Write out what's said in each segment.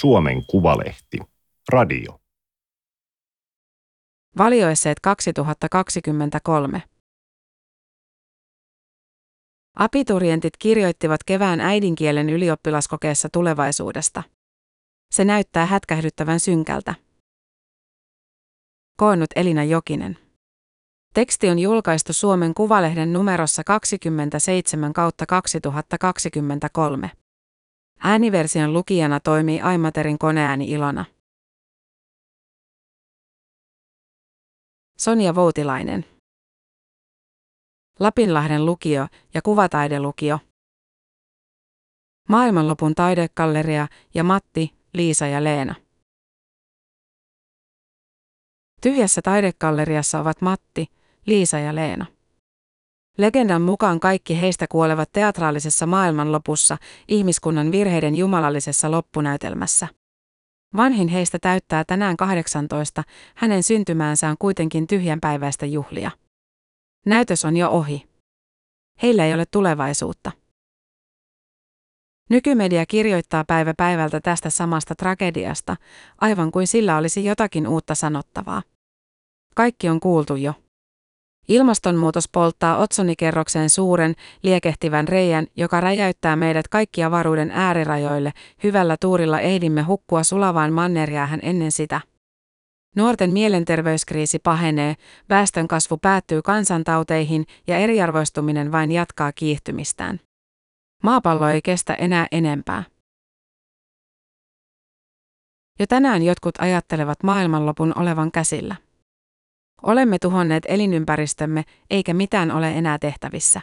Suomen Kuvalehti. Radio. Valioesseet 2023. Abiturientit kirjoittivat kevään äidinkielen ylioppilaskokeessa tulevaisuudesta. Se näyttää hätkähdyttävän synkältä. Koonnut Elina Jokinen. Teksti on julkaistu Suomen Kuvalehden numerossa 27 kautta 2023. Ääniversion lukijana toimii Aimaterin koneääni Ilona. Sonja Voutilainen. Lapinlahden lukio ja kuvataidelukio. Maailmanlopun taidekalleria ja Matti, Liisa ja Leena. Tyhjässä taidekalleriassa ovat Matti, Liisa ja Leena. Legendan mukaan kaikki heistä kuolevat teatraalisessa maailmanlopussa, ihmiskunnan virheiden jumalallisessa loppunäytelmässä. Vanhin heistä täyttää tänään 18, hänen syntymäänsä on kuitenkin tyhjänpäiväistä juhlia. Näytös on jo ohi. Heillä ei ole tulevaisuutta. Nykymedia kirjoittaa päivä päivältä tästä samasta tragediasta, aivan kuin sillä olisi jotakin uutta sanottavaa. Kaikki on kuultu jo. Ilmastonmuutos polttaa otsonikerrokseen suuren, liekehtivän reijän, joka räjäyttää meidät kaikki avaruuden äärirajoille. Hyvällä tuurilla ehdimme hukkua sulavaan mannerjäähän ennen sitä. Nuorten mielenterveyskriisi pahenee, väestön kasvu päättyy kansantauteihin ja eriarvoistuminen vain jatkaa kiihtymistään. Maapallo ei kestä enää enempää. Jo tänään jotkut ajattelevat maailmanlopun olevan käsillä. Olemme tuhonneet elinympäristömme, eikä mitään ole enää tehtävissä.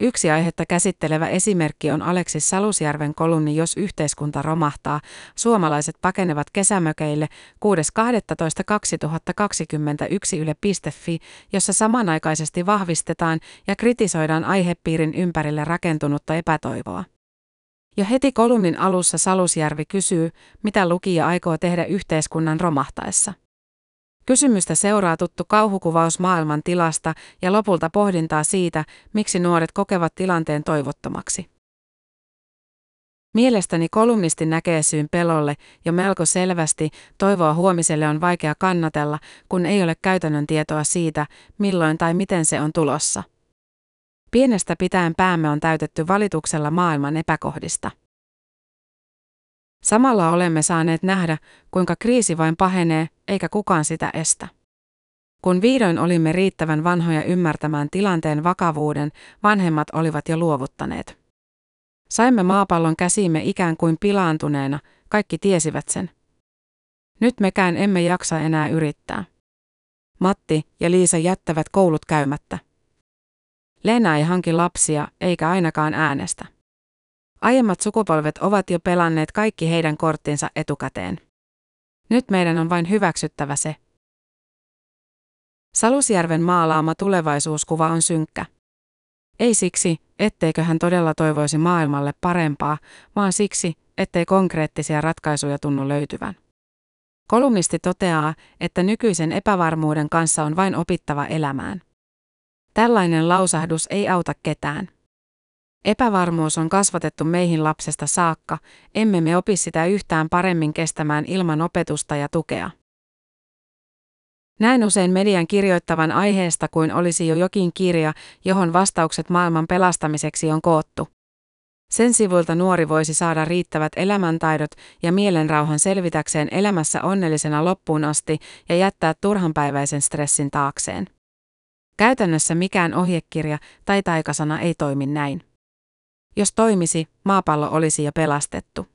Yksi aihetta käsittelevä esimerkki on Aleksis Salusjärven kolumni Jos yhteiskunta romahtaa, suomalaiset pakenevat kesämökeille 6.12.2021 yle.fi, jossa samanaikaisesti vahvistetaan ja kritisoidaan aihepiirin ympärille rakentunutta epätoivoa. Jo heti kolumnin alussa Salusjärvi kysyy, mitä lukija aikoo tehdä yhteiskunnan romahtaessa. Kysymystä seuraa tuttu kauhukuvaus maailman tilasta ja lopulta pohdintaa siitä, miksi nuoret kokevat tilanteen toivottomaksi. Mielestäni kolumnisti näkee syyn pelolle jo melko selvästi, toivoa huomiselle on vaikea kannatella, kun ei ole käytännön tietoa siitä, milloin tai miten se on tulossa. Pienestä pitäen päämme on täytetty valituksella maailman epäkohdista. Samalla olemme saaneet nähdä, kuinka kriisi vain pahenee, eikä kukaan sitä estä. Kun vihdoin olimme riittävän vanhoja ymmärtämään tilanteen vakavuuden, vanhemmat olivat jo luovuttaneet. Saimme maapallon käsimme ikään kuin pilaantuneena, kaikki tiesivät sen. Nyt mekään emme jaksa enää yrittää. Matti ja Liisa jättävät koulut käymättä. Leena ei hanki lapsia, eikä ainakaan äänestä. Aiemmat sukupolvet ovat jo pelanneet kaikki heidän korttinsa etukäteen. Nyt meidän on vain hyväksyttävä se. Salusjärven maalaama tulevaisuuskuva on synkkä. Ei siksi, etteikö hän todella toivoisi maailmalle parempaa, vaan siksi, ettei konkreettisia ratkaisuja tunnu löytyvän. Kolumnisti toteaa, että nykyisen epävarmuuden kanssa on vain opittava elämään. Tällainen lausahdus ei auta ketään. Epävarmuus on kasvatettu meihin lapsesta saakka, emme me opi sitä yhtään paremmin kestämään ilman opetusta ja tukea. Näin usein median kirjoittavan aiheesta kuin olisi jo jokin kirja, johon vastaukset maailman pelastamiseksi on koottu. Sen sivuilta nuori voisi saada riittävät elämäntaidot ja mielenrauhan selvitäkseen elämässä onnellisena loppuun asti ja jättää turhanpäiväisen stressin taakseen. Käytännössä mikään ohjekirja tai taikasana ei toimi näin. Jos toimisi, maapallo olisi jo pelastettu.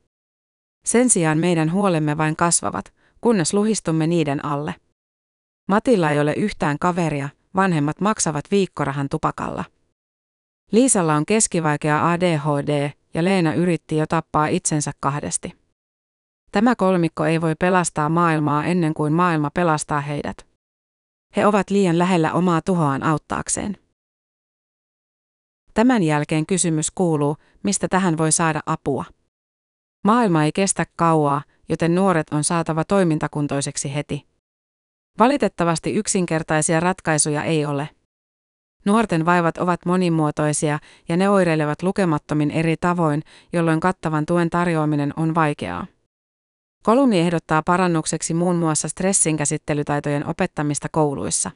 Sen sijaan meidän huolemme vain kasvavat, kunnes luhistumme niiden alle. Matilla ei ole yhtään kaveria, vanhemmat maksavat viikkorahan tupakalla. Liisalla on keskivaikea ADHD ja Leena yritti jo tappaa itsensä kahdesti. Tämä kolmikko ei voi pelastaa maailmaa ennen kuin maailma pelastaa heidät. He ovat liian lähellä omaa tuhoaan auttaakseen. Tämän jälkeen kysymys kuuluu, mistä tähän voi saada apua. Maailma ei kestä kauaa, joten nuoret on saatava toimintakuntoiseksi heti. Valitettavasti yksinkertaisia ratkaisuja ei ole. Nuorten vaivat ovat monimuotoisia ja ne oireilevat lukemattomin eri tavoin, jolloin kattavan tuen tarjoaminen on vaikeaa. Kolumni ehdottaa parannukseksi muun muassa stressin käsittelytaitojen opettamista kouluissa.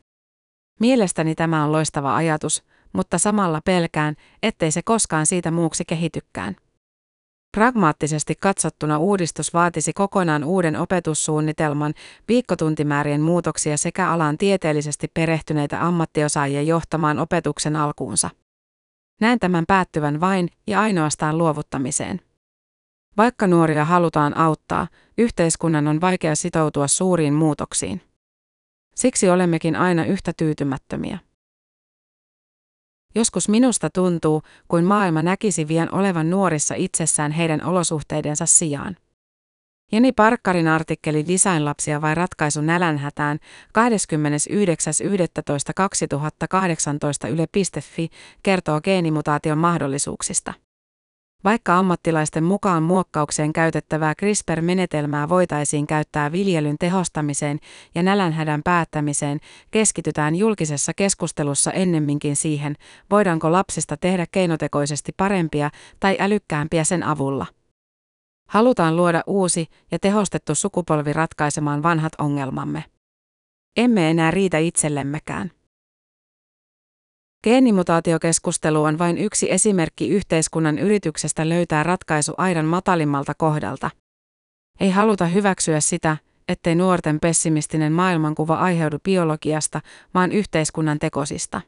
Mielestäni tämä on loistava ajatus, mutta samalla pelkään, ettei se koskaan siitä muuksi kehitykään. Pragmaattisesti katsottuna uudistus vaatisi kokonaan uuden opetussuunnitelman, viikkotuntimäärien muutoksia sekä alan tieteellisesti perehtyneitä ammattiosaajia johtamaan opetuksen alkuunsa. Näen tämän päättyvän vain ja ainoastaan luovuttamiseen. Vaikka nuoria halutaan auttaa, yhteiskunnan on vaikea sitoutua suuriin muutoksiin. Siksi olemmekin aina yhtä tyytymättömiä. Joskus minusta tuntuu, kuin maailma näkisi vien olevan nuorissa itsessään heidän olosuhteidensa sijaan. Jeni Parkkarin artikkeli Designlapsia vai ratkaisu nälänhätään 29.11.2018 yle.fi kertoo geenimutaation mahdollisuuksista. Vaikka ammattilaisten mukaan muokkaukseen käytettävää CRISPR-menetelmää voitaisiin käyttää viljelyn tehostamiseen ja nälänhädän päättämiseen, keskitytään julkisessa keskustelussa ennemminkin siihen, voidaanko lapsista tehdä keinotekoisesti parempia tai älykkäämpiä sen avulla. Halutaan luoda uusi ja tehostettu sukupolvi ratkaisemaan vanhat ongelmamme. Emme enää riitä itsellemmekään. Geenimutaatiokeskustelu on vain yksi esimerkki yhteiskunnan yrityksestä löytää ratkaisu aidan matalimmalta kohdalta. Ei haluta hyväksyä sitä, ettei nuorten pessimistinen maailmankuva aiheudu biologiasta, vaan yhteiskunnan tekosista.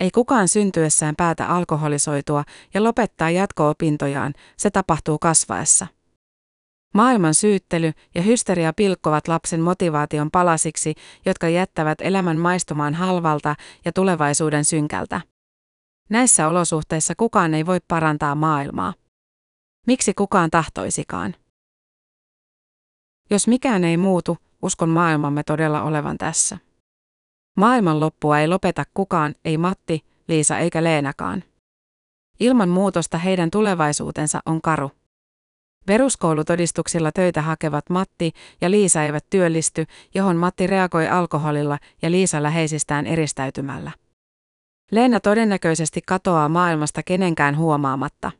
Ei kukaan syntyessään päätä alkoholisoitua ja lopettaa jatko-opintojaan, se tapahtuu kasvaessa. Maailman syyttely ja hysteria pilkkovat lapsen motivaation palasiksi, jotka jättävät elämän maistumaan halvalta ja tulevaisuuden synkältä. Näissä olosuhteissa kukaan ei voi parantaa maailmaa. Miksi kukaan tahtoisikaan? Jos mikään ei muutu, uskon maailmamme todella olevan tässä. Maailman loppua ei lopeta kukaan, ei Matti, Liisa eikä Leenakaan. Ilman muutosta heidän tulevaisuutensa on karu. Peruskoulutodistuksilla töitä hakevat Matti ja Liisa eivät työllisty, johon Matti reagoi alkoholilla ja Liisa läheisistään eristäytymällä. Leena todennäköisesti katoaa maailmasta kenenkään huomaamatta.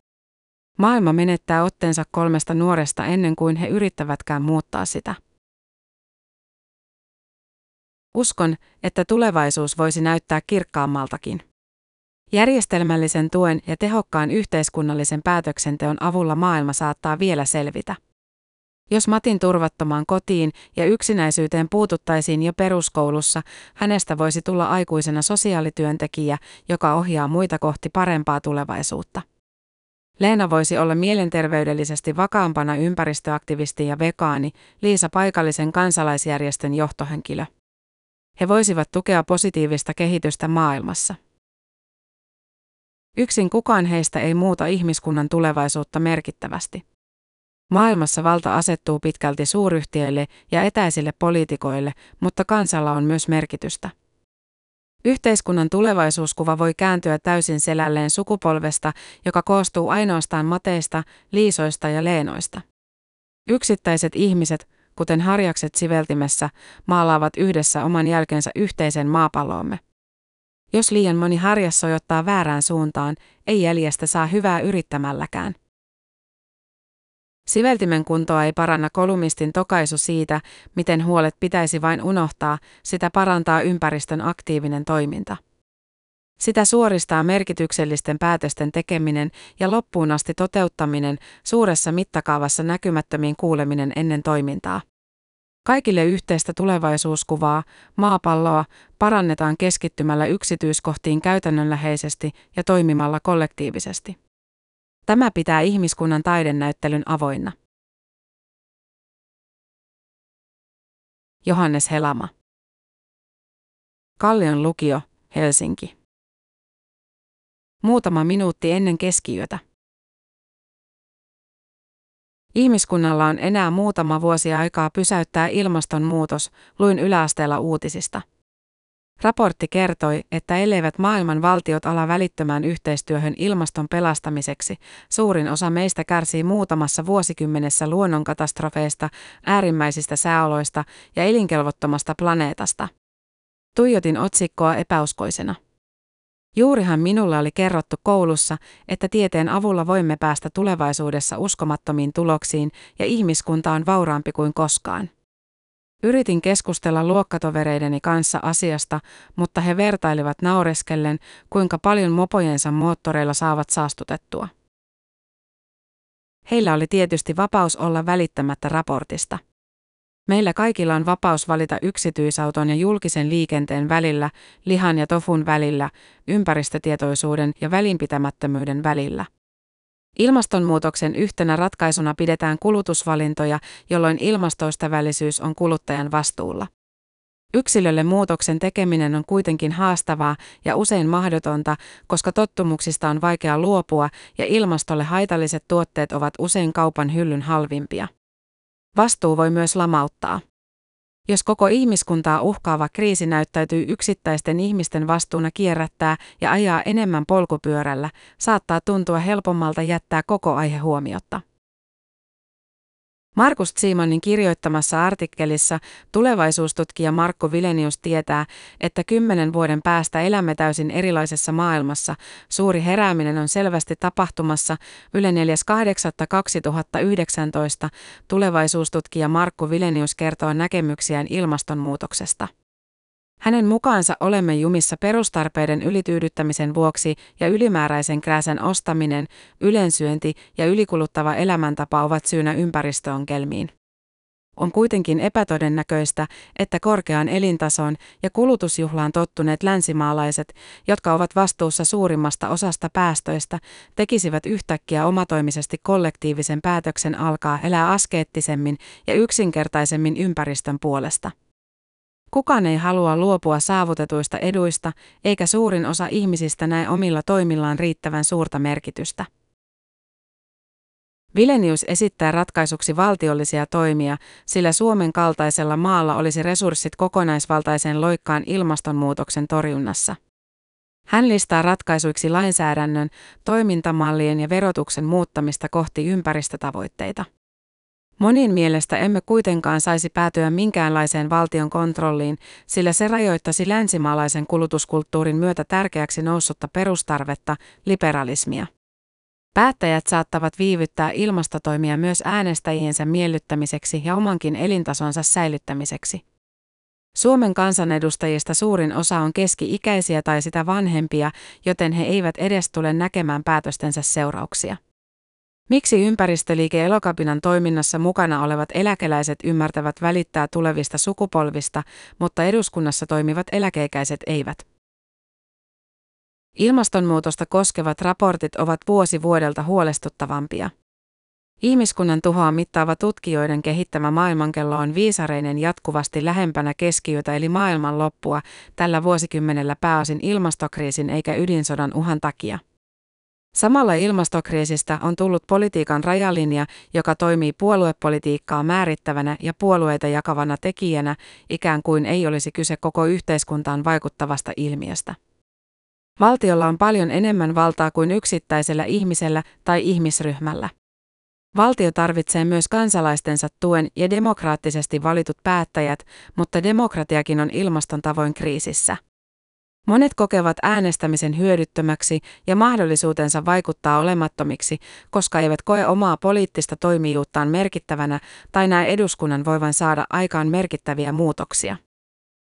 Maailma menettää otteensa kolmesta nuoresta ennen kuin he yrittävätkään muuttaa sitä. Uskon, että tulevaisuus voisi näyttää kirkkaammaltakin. Järjestelmällisen tuen ja tehokkaan yhteiskunnallisen päätöksenteon avulla maailma saattaa vielä selvitä. Jos Matin turvattomaan kotiin ja yksinäisyyteen puututtaisiin jo peruskoulussa, hänestä voisi tulla aikuisena sosiaalityöntekijä, joka ohjaa muita kohti parempaa tulevaisuutta. Leena voisi olla mielenterveydellisesti vakaampana ympäristöaktivisti ja vegaani, Liisa paikallisen kansalaisjärjestön johtohenkilö. He voisivat tukea positiivista kehitystä maailmassa. Yksin kukaan heistä ei muuta ihmiskunnan tulevaisuutta merkittävästi. Maailmassa valta asettuu pitkälti suuryhtiöille ja etäisille poliitikoille, mutta kansalla on myös merkitystä. Yhteiskunnan tulevaisuuskuva voi kääntyä täysin selälleen sukupolvesta, joka koostuu ainoastaan mateista, liisoista ja leenoista. Yksittäiset ihmiset, kuten harjakset siveltimessä, maalaavat yhdessä oman jälkensä yhteisen maapalloomme. Jos liian moni harjas sojottaa väärään suuntaan, ei jäljestä saa hyvää yrittämälläkään. Siveltimen kuntoa ei paranna kolumnistin tokaisu siitä, miten huolet pitäisi vain unohtaa, sitä parantaa ympäristön aktiivinen toiminta. Sitä suoristaa merkityksellisten päätösten tekeminen ja loppuun asti toteuttaminen, suuressa mittakaavassa näkymättömiin kuuleminen ennen toimintaa. Kaikille yhteistä tulevaisuuskuvaa, maapalloa, parannetaan keskittymällä yksityiskohtiin käytännönläheisesti ja toimimalla kollektiivisesti. Tämä pitää ihmiskunnan taidennäyttelyn avoinna. Johannes Helama. Kallion lukio, Helsinki. Muutama minuutti ennen keskiyötä. Ihmiskunnalla on enää muutama vuosi aikaa pysäyttää ilmastonmuutos, luin yläasteella uutisista. Raportti kertoi, että elleivät maailman valtiot ala välittömään yhteistyöhön ilmaston pelastamiseksi, suurin osa meistä kärsii muutamassa vuosikymmenessä luonnonkatastrofeista, äärimmäisistä sääoloista ja elinkelvottomasta planeetasta. Tuijotin otsikkoa epäuskoisena. Juurihan minulle oli kerrottu koulussa, että tieteen avulla voimme päästä tulevaisuudessa uskomattomiin tuloksiin ja ihmiskunta on vauraampi kuin koskaan. Yritin keskustella luokkatovereideni kanssa asiasta, mutta he vertailivat naureskellen, kuinka paljon mopojensa moottoreilla saavat saastutettua. Heillä oli tietysti vapaus olla välittämättä raportista. Meillä kaikilla on vapaus valita yksityisauton ja julkisen liikenteen välillä, lihan ja tofun välillä, ympäristötietoisuuden ja välinpitämättömyyden välillä. Ilmastonmuutoksen yhtenä ratkaisuna pidetään kulutusvalintoja, jolloin ilmastoystävällisyys on kuluttajan vastuulla. Yksilölle muutoksen tekeminen on kuitenkin haastavaa ja usein mahdotonta, koska tottumuksista on vaikea luopua ja ilmastolle haitalliset tuotteet ovat usein kaupan hyllyn halvimpia. Vastuu voi myös lamauttaa. Jos koko ihmiskuntaa uhkaava kriisi näyttäytyy yksittäisten ihmisten vastuuna kierrättää ja ajaa enemmän polkupyörällä, saattaa tuntua helpommalta jättää koko aihe huomiotta. Markus Simonin kirjoittamassa artikkelissa tulevaisuustutkija Markko Vilenius tietää, että kymmenen vuoden päästä elämme täysin erilaisessa maailmassa. Suuri herääminen on selvästi tapahtumassa. Yle 4.8.2019 tulevaisuustutkija Markku Vilenius kertoo näkemyksiään ilmastonmuutoksesta. Hänen mukaansa olemme jumissa perustarpeiden ylityydyttämisen vuoksi ja ylimääräisen krääsän ostaminen, ylensyönti ja ylikuluttava elämäntapa ovat syynä ympäristöongelmiin. On kuitenkin epätodennäköistä, että korkeaan elintasoon ja kulutusjuhlaan tottuneet länsimaalaiset, jotka ovat vastuussa suurimmasta osasta päästöistä, tekisivät yhtäkkiä omatoimisesti kollektiivisen päätöksen alkaa elää askeettisemmin ja yksinkertaisemmin ympäristön puolesta. Kukaan ei halua luopua saavutetuista eduista, eikä suurin osa ihmisistä näe omilla toimillaan riittävän suurta merkitystä. Vilenius esittää ratkaisuksi valtiollisia toimia, sillä Suomen kaltaisella maalla olisi resurssit kokonaisvaltaiseen loikkaan ilmastonmuutoksen torjunnassa. Hän listaa ratkaisuiksi lainsäädännön, toimintamallien ja verotuksen muuttamista kohti ympäristötavoitteita. Monin mielestä emme kuitenkaan saisi päätyä minkäänlaiseen valtion kontrolliin, sillä se rajoittaisi länsimaalaisen kulutuskulttuurin myötä tärkeäksi noussutta perustarvetta, liberalismia. Päättäjät saattavat viivyttää ilmastotoimia myös äänestäjiensä miellyttämiseksi ja omankin elintasonsa säilyttämiseksi. Suomen kansanedustajista suurin osa on keski-ikäisiä tai sitä vanhempia, joten he eivät edes tule näkemään päätöstensä seurauksia. Miksi ympäristöliike Elokapinan toiminnassa mukana olevat eläkeläiset ymmärtävät välittää tulevista sukupolvista, mutta eduskunnassa toimivat eläkeikäiset eivät? Ilmastonmuutosta koskevat raportit ovat vuosi vuodelta huolestuttavampia. Ihmiskunnan tuhoa mittaava tutkijoiden kehittämä maailmankello on viisareinen jatkuvasti lähempänä keskiyötä eli maailman loppua tällä vuosikymmenellä pääosin ilmastokriisin eikä ydinsodan uhan takia. Samalla ilmastokriisistä on tullut politiikan rajalinja, joka toimii puoluepolitiikkaa määrittävänä ja puolueita jakavana tekijänä, ikään kuin ei olisi kyse koko yhteiskuntaan vaikuttavasta ilmiöstä. Valtiolla on paljon enemmän valtaa kuin yksittäisellä ihmisellä tai ihmisryhmällä. Valtio tarvitsee myös kansalaistensa tuen ja demokraattisesti valitut päättäjät, mutta demokratiakin on ilmaston tavoin kriisissä. Monet kokevat äänestämisen hyödyttömäksi ja mahdollisuutensa vaikuttaa olemattomiksi, koska eivät koe omaa poliittista toimijuuttaan merkittävänä tai näe eduskunnan voivan saada aikaan merkittäviä muutoksia.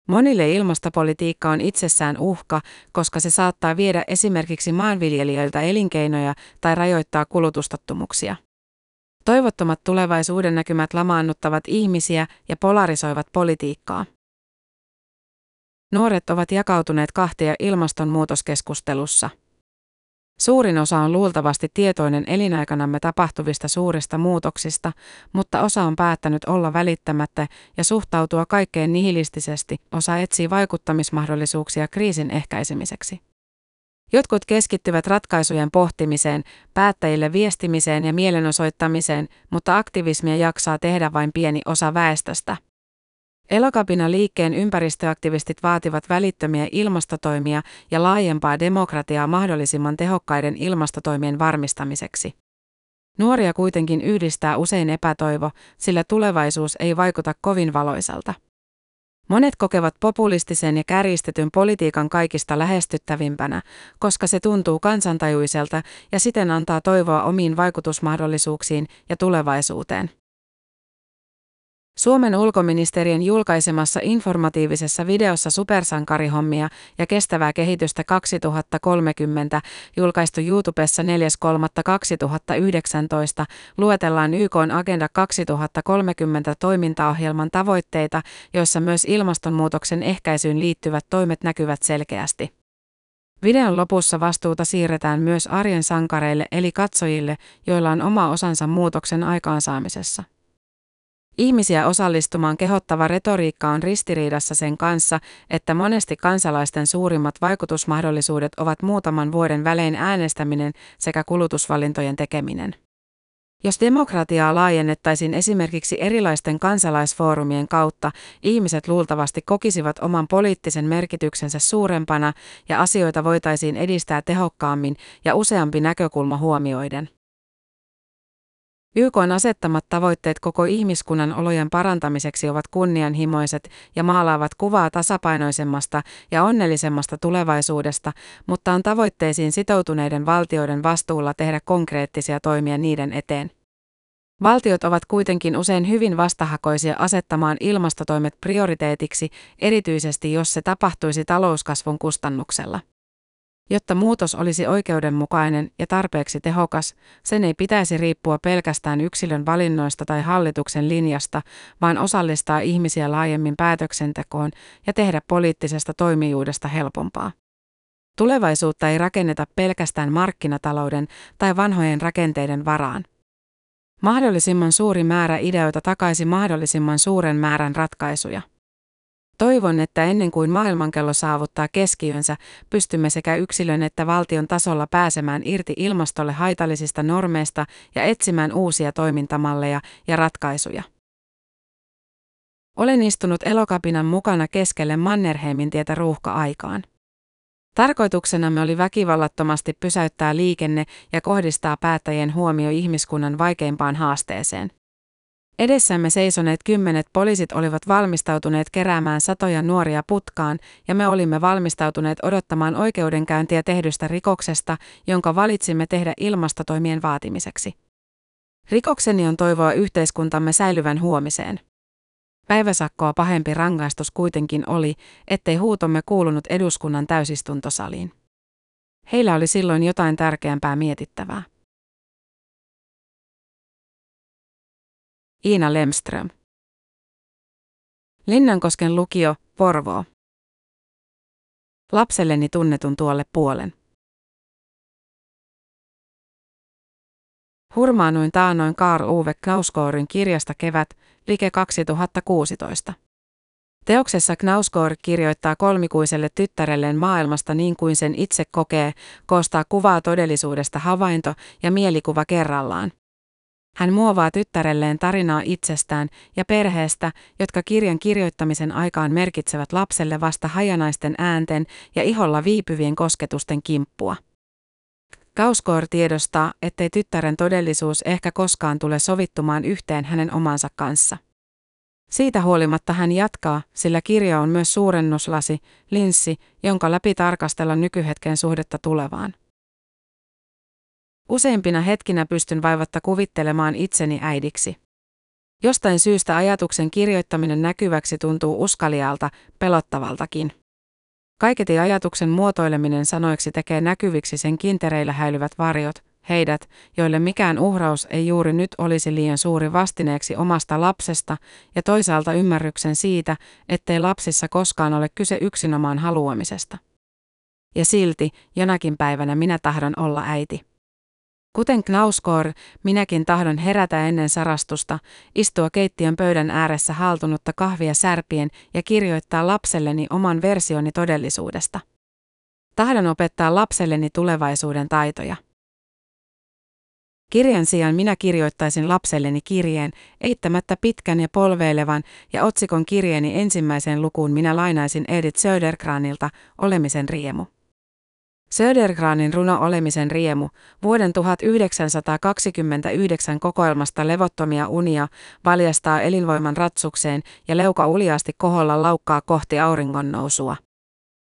Monille ilmastopolitiikka on itsessään uhka, koska se saattaa viedä esimerkiksi maanviljelijöiltä elinkeinoja tai rajoittaa kulutustottumuksia. Toivottomat tulevaisuuden näkymät lamaannuttavat ihmisiä ja polarisoivat politiikkaa. Nuoret ovat jakautuneet kahtia ilmastonmuutoskeskustelussa. Suurin osa on luultavasti tietoinen elinaikanamme tapahtuvista suurista muutoksista, mutta osa on päättänyt olla välittämättä ja suhtautua kaikkeen nihilistisesti, osa etsii vaikuttamismahdollisuuksia kriisin ehkäisemiseksi. Jotkut keskittyvät ratkaisujen pohtimiseen, päättäjille viestimiseen ja mielenosoittamiseen, mutta aktivismia jaksaa tehdä vain pieni osa väestöstä. Elokapina liikkeen ympäristöaktivistit vaativat välittömiä ilmastotoimia ja laajempaa demokratiaa mahdollisimman tehokkaiden ilmastotoimien varmistamiseksi. Nuoria kuitenkin yhdistää usein epätoivo, sillä tulevaisuus ei vaikuta kovin valoisalta. Monet kokevat populistisen ja kärjistetyn politiikan kaikista lähestyttävimpänä, koska se tuntuu kansantajuiselta ja siten antaa toivoa omiin vaikutusmahdollisuuksiin ja tulevaisuuteen. Suomen ulkoministeriön julkaisemassa informatiivisessa videossa Supersankarihommia ja kestävää kehitystä 2030 julkaistu YouTubessa 4.3.2019 luetellaan YK Agenda 2030 toimintaohjelman tavoitteita, joissa myös ilmastonmuutoksen ehkäisyyn liittyvät toimet näkyvät selkeästi. Videon lopussa vastuuta siirretään myös arjen sankareille eli katsojille, joilla on oma osansa muutoksen aikaansaamisessa. Ihmisiä osallistumaan kehottava retoriikka on ristiriidassa sen kanssa, että monesti kansalaisten suurimmat vaikutusmahdollisuudet ovat muutaman vuoden välein äänestäminen sekä kulutusvalintojen tekeminen. Jos demokratiaa laajennettaisiin esimerkiksi erilaisten kansalaisfoorumien kautta, ihmiset luultavasti kokisivat oman poliittisen merkityksensä suurempana ja asioita voitaisiin edistää tehokkaammin ja useampi näkökulma huomioiden. YK on asettamat tavoitteet koko ihmiskunnan olojen parantamiseksi ovat kunnianhimoiset ja maalaavat kuvaa tasapainoisemmasta ja onnellisemmasta tulevaisuudesta, mutta on tavoitteisiin sitoutuneiden valtioiden vastuulla tehdä konkreettisia toimia niiden eteen. Valtiot ovat kuitenkin usein hyvin vastahakoisia asettamaan ilmastotoimet prioriteetiksi, erityisesti jos se tapahtuisi talouskasvun kustannuksella. Jotta muutos olisi oikeudenmukainen ja tarpeeksi tehokas, sen ei pitäisi riippua pelkästään yksilön valinnoista tai hallituksen linjasta, vaan osallistaa ihmisiä laajemmin päätöksentekoon ja tehdä poliittisesta toimijuudesta helpompaa. Tulevaisuutta ei rakenneta pelkästään markkinatalouden tai vanhojen rakenteiden varaan. Mahdollisimman suuri määrä ideoita takaisi mahdollisimman suuren määrän ratkaisuja. Toivon, että ennen kuin maailmankello saavuttaa keskiönsä, pystymme sekä yksilön että valtion tasolla pääsemään irti ilmastolle haitallisista normeista ja etsimään uusia toimintamalleja ja ratkaisuja. Olen istunut elokapinan mukana keskelle Mannerheimin tietä ruuhka-aikaan. Tarkoituksenamme oli väkivallattomasti pysäyttää liikenne ja kohdistaa päättäjien huomio ihmiskunnan vaikeimpaan haasteeseen. Edessämme seisoneet kymmenet poliisit olivat valmistautuneet keräämään satoja nuoria putkaan, ja me olimme valmistautuneet odottamaan oikeudenkäyntiä tehdystä rikoksesta, jonka valitsimme tehdä ilmastotoimien vaatimiseksi. Rikokseni on toivoa yhteiskuntamme säilyvän huomiseen. Päiväsakkoa pahempi rangaistus kuitenkin oli, ettei huutomme kuulunut eduskunnan täysistuntosaliin. Heillä oli silloin jotain tärkeämpää mietittävää. Iina Lemström. Linnankosken lukio, Porvoo. Lapselleni tunnetun tuolle puolen. Hurmaanuin taanoin Karl Uwe Knauskoorin kirjasta Kevät, like 2016. Teoksessa Knauskoor kirjoittaa kolmikuiselle tyttärelleen maailmasta niin kuin sen itse kokee, koostaa kuvaa todellisuudesta havainto ja mielikuva kerrallaan. Hän muovaa tyttärelleen tarinaa itsestään ja perheestä, jotka kirjan kirjoittamisen aikaan merkitsevät lapselle vasta hajanaisten äänten ja iholla viipyvien kosketusten kimppua. Kauskoor tiedostaa, ettei tyttären todellisuus ehkä koskaan tule sovittumaan yhteen hänen omansa kanssa. Siitä huolimatta hän jatkaa, sillä kirja on myös suurennuslasi, linssi, jonka läpi tarkastella nykyhetken suhdetta tulevaan. Useimpina hetkinä pystyn vaivatta kuvittelemaan itseni äidiksi. Jostain syystä ajatuksen kirjoittaminen näkyväksi tuntuu uskalialta, pelottavaltakin. Kaiketi ajatuksen muotoileminen sanoiksi tekee näkyviksi sen kintereillä häilyvät varjot, heidät, joille mikään uhraus ei juuri nyt olisi liian suuri vastineeksi omasta lapsesta, ja toisaalta ymmärryksen siitä, ettei lapsissa koskaan ole kyse yksinomaan haluamisesta. Ja silti, jonakin päivänä minä tahdon olla äiti. Kuten Knauskor, minäkin tahdon herätä ennen sarastusta, istua keittiön pöydän ääressä haltunutta kahvia särpien ja kirjoittaa lapselleni oman versioni todellisuudesta. Tahdon opettaa lapselleni tulevaisuuden taitoja. Kirjan sijaan minä kirjoittaisin lapselleni kirjeen, eittämättä pitkän ja polveilevan, ja otsikon kirjeeni ensimmäiseen lukuun minä lainaisin Edith Södergranilta, Olemisen riemu. Södergranin runo Olemisen riemu, vuoden 1929 kokoelmasta Levottomia unia, valjastaa elinvoiman ratsukseen ja leuka uliaasti koholla laukkaa kohti auringon nousua.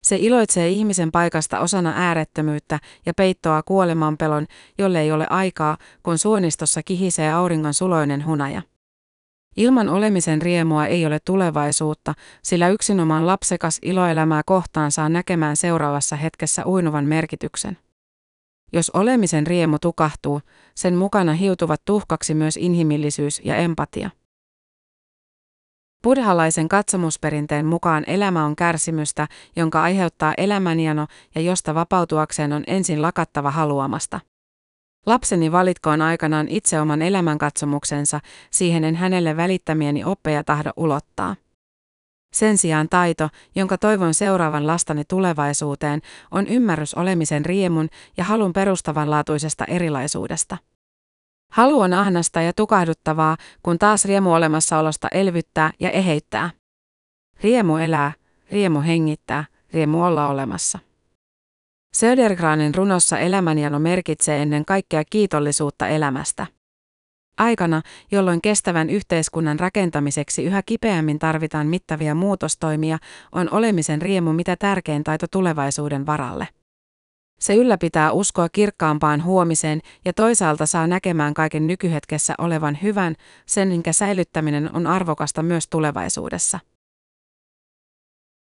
Se iloitsee ihmisen paikasta osana äärettömyyttä ja peittoaa kuolemanpelon, jolle ei ole aikaa, kun suonistossa kihisee auringon suloinen hunaja. Ilman olemisen riemua ei ole tulevaisuutta, sillä yksinomaan lapsekas iloelämää kohtaan saa näkemään seuraavassa hetkessä uinuvan merkityksen. Jos olemisen riemu tukahtuu, sen mukana hiutuvat tuhkaksi myös inhimillisyys ja empatia. Buddhalaisen katsomusperinteen mukaan elämä on kärsimystä, jonka aiheuttaa elämänjano ja josta vapautuakseen on ensin lakattava haluamasta. Lapseni valitkoon aikanaan itse oman elämänkatsomuksensa, siihen en hänelle välittämieni oppeja tahdo ulottaa. Sen sijaan taito, jonka toivon seuraavan lastani tulevaisuuteen, on ymmärrys olemisen riemun ja halun perustavanlaatuisesta erilaisuudesta. Halu on ahnasta ja tukahduttavaa, kun taas riemu olemassaolosta elvyttää ja eheyttää. Riemu elää, riemu hengittää, riemu olla olemassa. Södergranin runossa elämänjano merkitsee ennen kaikkea kiitollisuutta elämästä. Aikana, jolloin kestävän yhteiskunnan rakentamiseksi yhä kipeämmin tarvitaan mittavia muutostoimia, on olemisen riemu mitä tärkein taito tulevaisuuden varalle. Se ylläpitää uskoa kirkkaampaan huomiseen ja toisaalta saa näkemään kaiken nykyhetkessä olevan hyvän, sen minkä säilyttäminen on arvokasta myös tulevaisuudessa.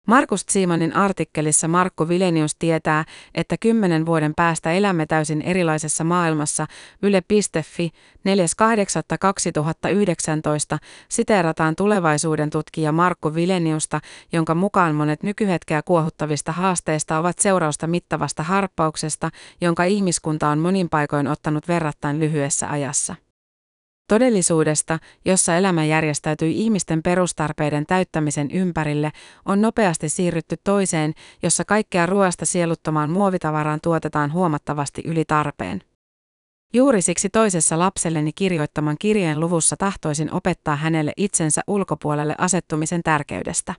Markus Tsimanin artikkelissa Markku Vilenius tietää, että kymmenen vuoden päästä elämme täysin erilaisessa maailmassa. Yle.fi 4.8.2019 siteerataan tulevaisuuden tutkija Markku Vileniusta, jonka mukaan monet nykyhetkeä kuohuttavista haasteista ovat seurausta mittavasta harppauksesta, jonka ihmiskunta on monin paikoin ottanut verrattain lyhyessä ajassa. Todellisuudesta, jossa elämä järjestäytyi ihmisten perustarpeiden täyttämisen ympärille, on nopeasti siirrytty toiseen, jossa kaikkea ruoasta sieluttomaan muovitavaraan tuotetaan huomattavasti yli tarpeen. Juuri siksi toisessa lapselleni kirjoittaman kirjeen luvussa tahtoisin opettaa hänelle itsensä ulkopuolelle asettumisen tärkeydestä.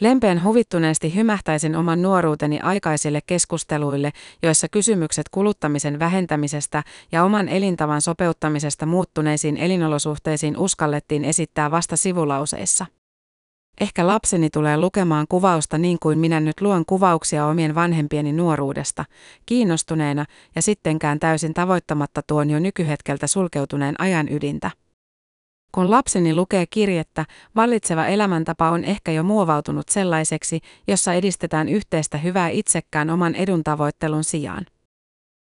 Lempeän huvittuneesti hymähtäisin oman nuoruuteni aikaisille keskusteluille, joissa kysymykset kuluttamisen vähentämisestä ja oman elintavan sopeuttamisesta muuttuneisiin elinolosuhteisiin uskallettiin esittää vasta sivulauseissa. Ehkä lapseni tulee lukemaan kuvausta niin kuin minä nyt luen kuvauksia omien vanhempieni nuoruudesta, kiinnostuneena ja sittenkään täysin tavoittamatta tuon jo nykyhetkeltä sulkeutuneen ajan ydintä. Kun lapseni lukee kirjettä, vallitseva elämäntapa on ehkä jo muovautunut sellaiseksi, jossa edistetään yhteistä hyvää itsekään oman edun tavoittelun sijaan.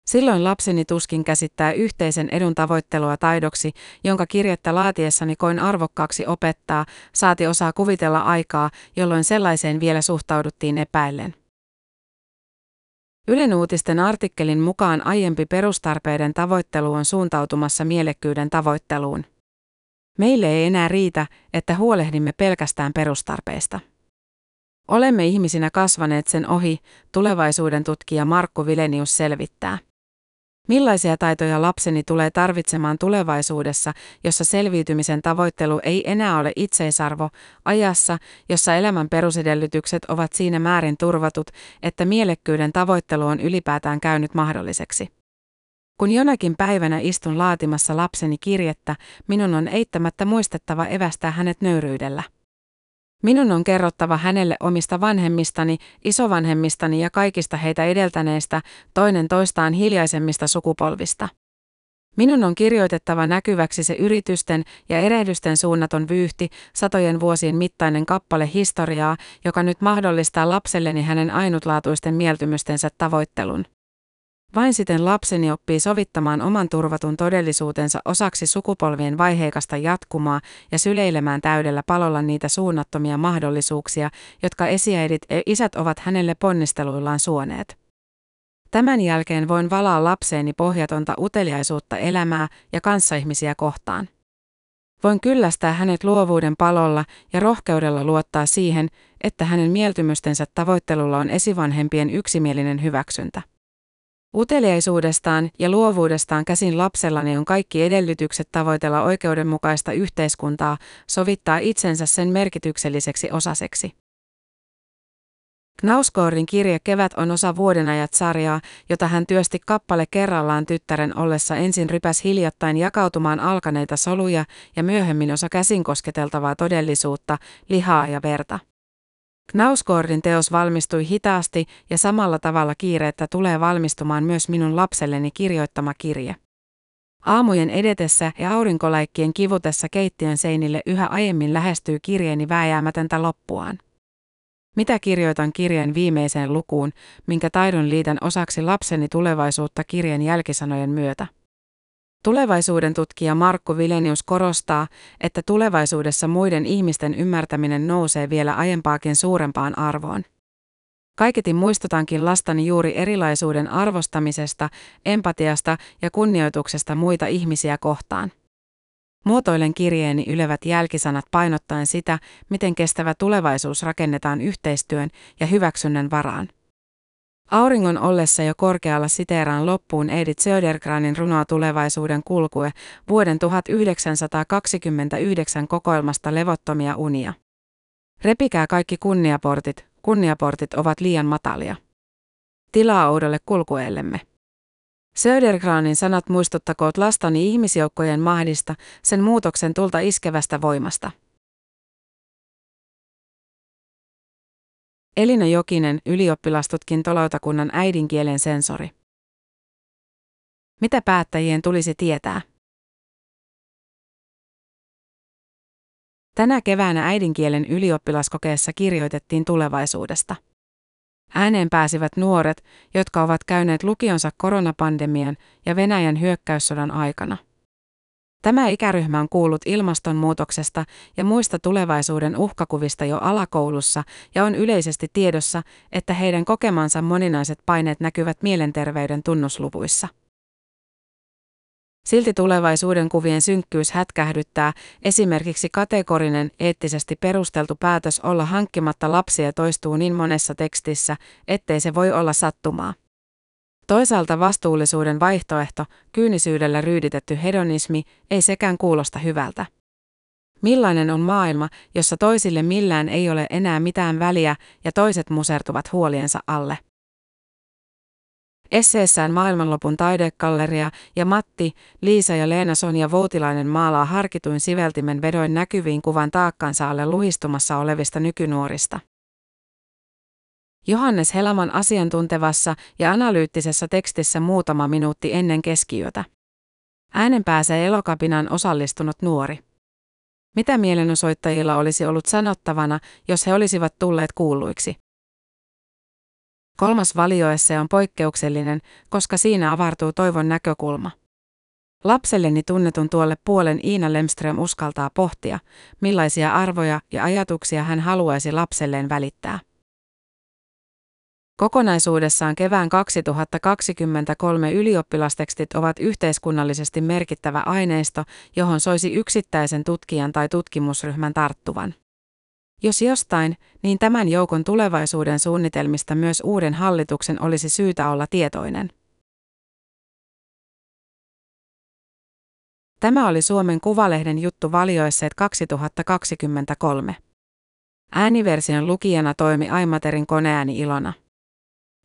Silloin lapseni tuskin käsittää yhteisen edun tavoittelua taidoksi, jonka kirjettä laatiessani koin arvokkaaksi opettaa, saati osaa kuvitella aikaa, jolloin sellaiseen vielä suhtauduttiin epäillen. Ylen uutisten artikkelin mukaan aiempi perustarpeiden tavoittelu on suuntautumassa mielekkyyden tavoitteluun. Meille ei enää riitä, että huolehdimme pelkästään perustarpeista. Olemme ihmisinä kasvaneet sen ohi, tulevaisuuden tutkija Markku Vilenius selvittää. Millaisia taitoja lapseni tulee tarvitsemaan tulevaisuudessa, jossa selviytymisen tavoittelu ei enää ole itseisarvo, ajassa, jossa elämän perusedellytykset ovat siinä määrin turvatut, että mielekkyyden tavoittelu on ylipäätään käynyt mahdolliseksi. Kun jonakin päivänä istun laatimassa lapseni kirjettä, minun on eittämättä muistettava evästää hänet nöyryydellä. Minun on kerrottava hänelle omista vanhemmistani, isovanhemmistani ja kaikista heitä edeltäneistä, toinen toistaan hiljaisemmista sukupolvista. Minun on kirjoitettava näkyväksi se yritysten ja erehdysten suunnaton vyyhti, satojen vuosien mittainen kappale historiaa, joka nyt mahdollistaa lapselleni hänen ainutlaatuisten mieltymystensä tavoittelun. Vain siten lapseni oppii sovittamaan oman turvatun todellisuutensa osaksi sukupolvien vaiheikasta jatkumaa ja syleilemään täydellä palolla niitä suunnattomia mahdollisuuksia, jotka esiäidit ja isät ovat hänelle ponnisteluillaan suoneet. Tämän jälkeen voin valaa lapseeni pohjatonta uteliaisuutta elämää ja kanssaihmisiä kohtaan. Voin kyllästää hänet luovuuden palolla ja rohkeudella luottaa siihen, että hänen mieltymystensä tavoittelulla on esivanhempien yksimielinen hyväksyntä. Uteliaisuudestaan ja luovuudestaan käsin lapsellani on kaikki edellytykset tavoitella oikeudenmukaista yhteiskuntaa, sovittaa itsensä sen merkitykselliseksi osaseksi. Knauskoorin kirja Kevät on osa vuodenajat sarjaa, jota hän työsti kappale kerrallaan tyttären ollessa ensin rypäs hiljattain jakautumaan alkaneita soluja ja myöhemmin osa käsin kosketeltavaa todellisuutta, lihaa ja verta. Knauskoorin teos valmistui hitaasti ja samalla tavalla kiireettä tulee valmistumaan myös minun lapselleni kirjoittama kirje. Aamujen edetessä ja aurinkolaikkien kivutessa keittiön seinille yhä aiemmin lähestyy kirjeeni vääjäämätöntä loppuaan. Mitä kirjoitan kirjeen viimeiseen lukuun, minkä taidon liitän osaksi lapseni tulevaisuutta kirjeen jälkisanojen myötä? Tulevaisuuden tutkija Markku Vilenius korostaa, että tulevaisuudessa muiden ihmisten ymmärtäminen nousee vielä aiempaakin suurempaan arvoon. Kaiketi muistutankin lastani juuri erilaisuuden arvostamisesta, empatiasta ja kunnioituksesta muita ihmisiä kohtaan. Muotoilen kirjeeni ylevät jälkisanat painottaen sitä, miten kestävä tulevaisuus rakennetaan yhteistyön ja hyväksynnän varaan. Auringon ollessa jo korkealla siteeraan loppuun Edith Södergranin runoa tulevaisuuden kulkue vuoden 1929 kokoelmasta levottomia unia. Repikää kaikki kunniaportit, kunniaportit ovat liian matalia. Tilaa oudolle kulkueellemme. Södergranin sanat muistuttakoot lastani ihmisjoukkojen mahdista, sen muutoksen tulta iskevästä voimasta. Elina Jokinen, ylioppilastutkintolautakunnan äidinkielen sensori. Mitä päättäjien tulisi tietää? Tänä keväänä äidinkielen ylioppilaskokeessa kirjoitettiin tulevaisuudesta. Ääneen pääsivät nuoret, jotka ovat käyneet lukionsa koronapandemian ja Venäjän hyökkäyssodan aikana. Tämä ikäryhmä on kuullut ilmastonmuutoksesta ja muista tulevaisuuden uhkakuvista jo alakoulussa ja on yleisesti tiedossa, että heidän kokemansa moninaiset paineet näkyvät mielenterveyden tunnusluvuissa. Silti tulevaisuuden kuvien synkkyys hätkähdyttää, esimerkiksi kategorinen, eettisesti perusteltu päätös olla hankkimatta lapsia toistuu niin monessa tekstissä, ettei se voi olla sattumaa. Toisaalta vastuullisuuden vaihtoehto, kyynisyydellä ryyditetty hedonismi, ei sekään kuulosta hyvältä. Millainen on maailma, jossa toisille millään ei ole enää mitään väliä ja toiset musertuvat huoliensa alle? Esseessään Maailmanlopun taidekalleria ja Matti, Liisa ja Leena Sonja Voutilainen maalaa harkituin siveltimen vedoin näkyviin kuvan taakkansa alle luhistumassa olevista nykynuorista. Johannes Helaman asiantuntevassa ja analyyttisessä tekstissä muutama minuutti ennen keskiyötä. Äänen pääsee elokapinan osallistunut nuori. Mitä mielenosoittajilla olisi ollut sanottavana, jos he olisivat tulleet kuulluiksi? Kolmas valioesse on poikkeuksellinen, koska siinä avartuu toivon näkökulma. Lapselleni tunnetun tuolle puolen Iina Lemström uskaltaa pohtia, millaisia arvoja ja ajatuksia hän haluaisi lapselleen välittää. Kokonaisuudessaan kevään 2023 ylioppilastekstit ovat yhteiskunnallisesti merkittävä aineisto, johon soisi yksittäisen tutkijan tai tutkimusryhmän tarttuvan. Jos jostain, niin tämän joukon tulevaisuuden suunnitelmista myös uuden hallituksen olisi syytä olla tietoinen. Tämä oli Suomen Kuvalehden juttu valioisseet 2023. Ääniversion lukijana toimi Aimaterin koneääni Ilona.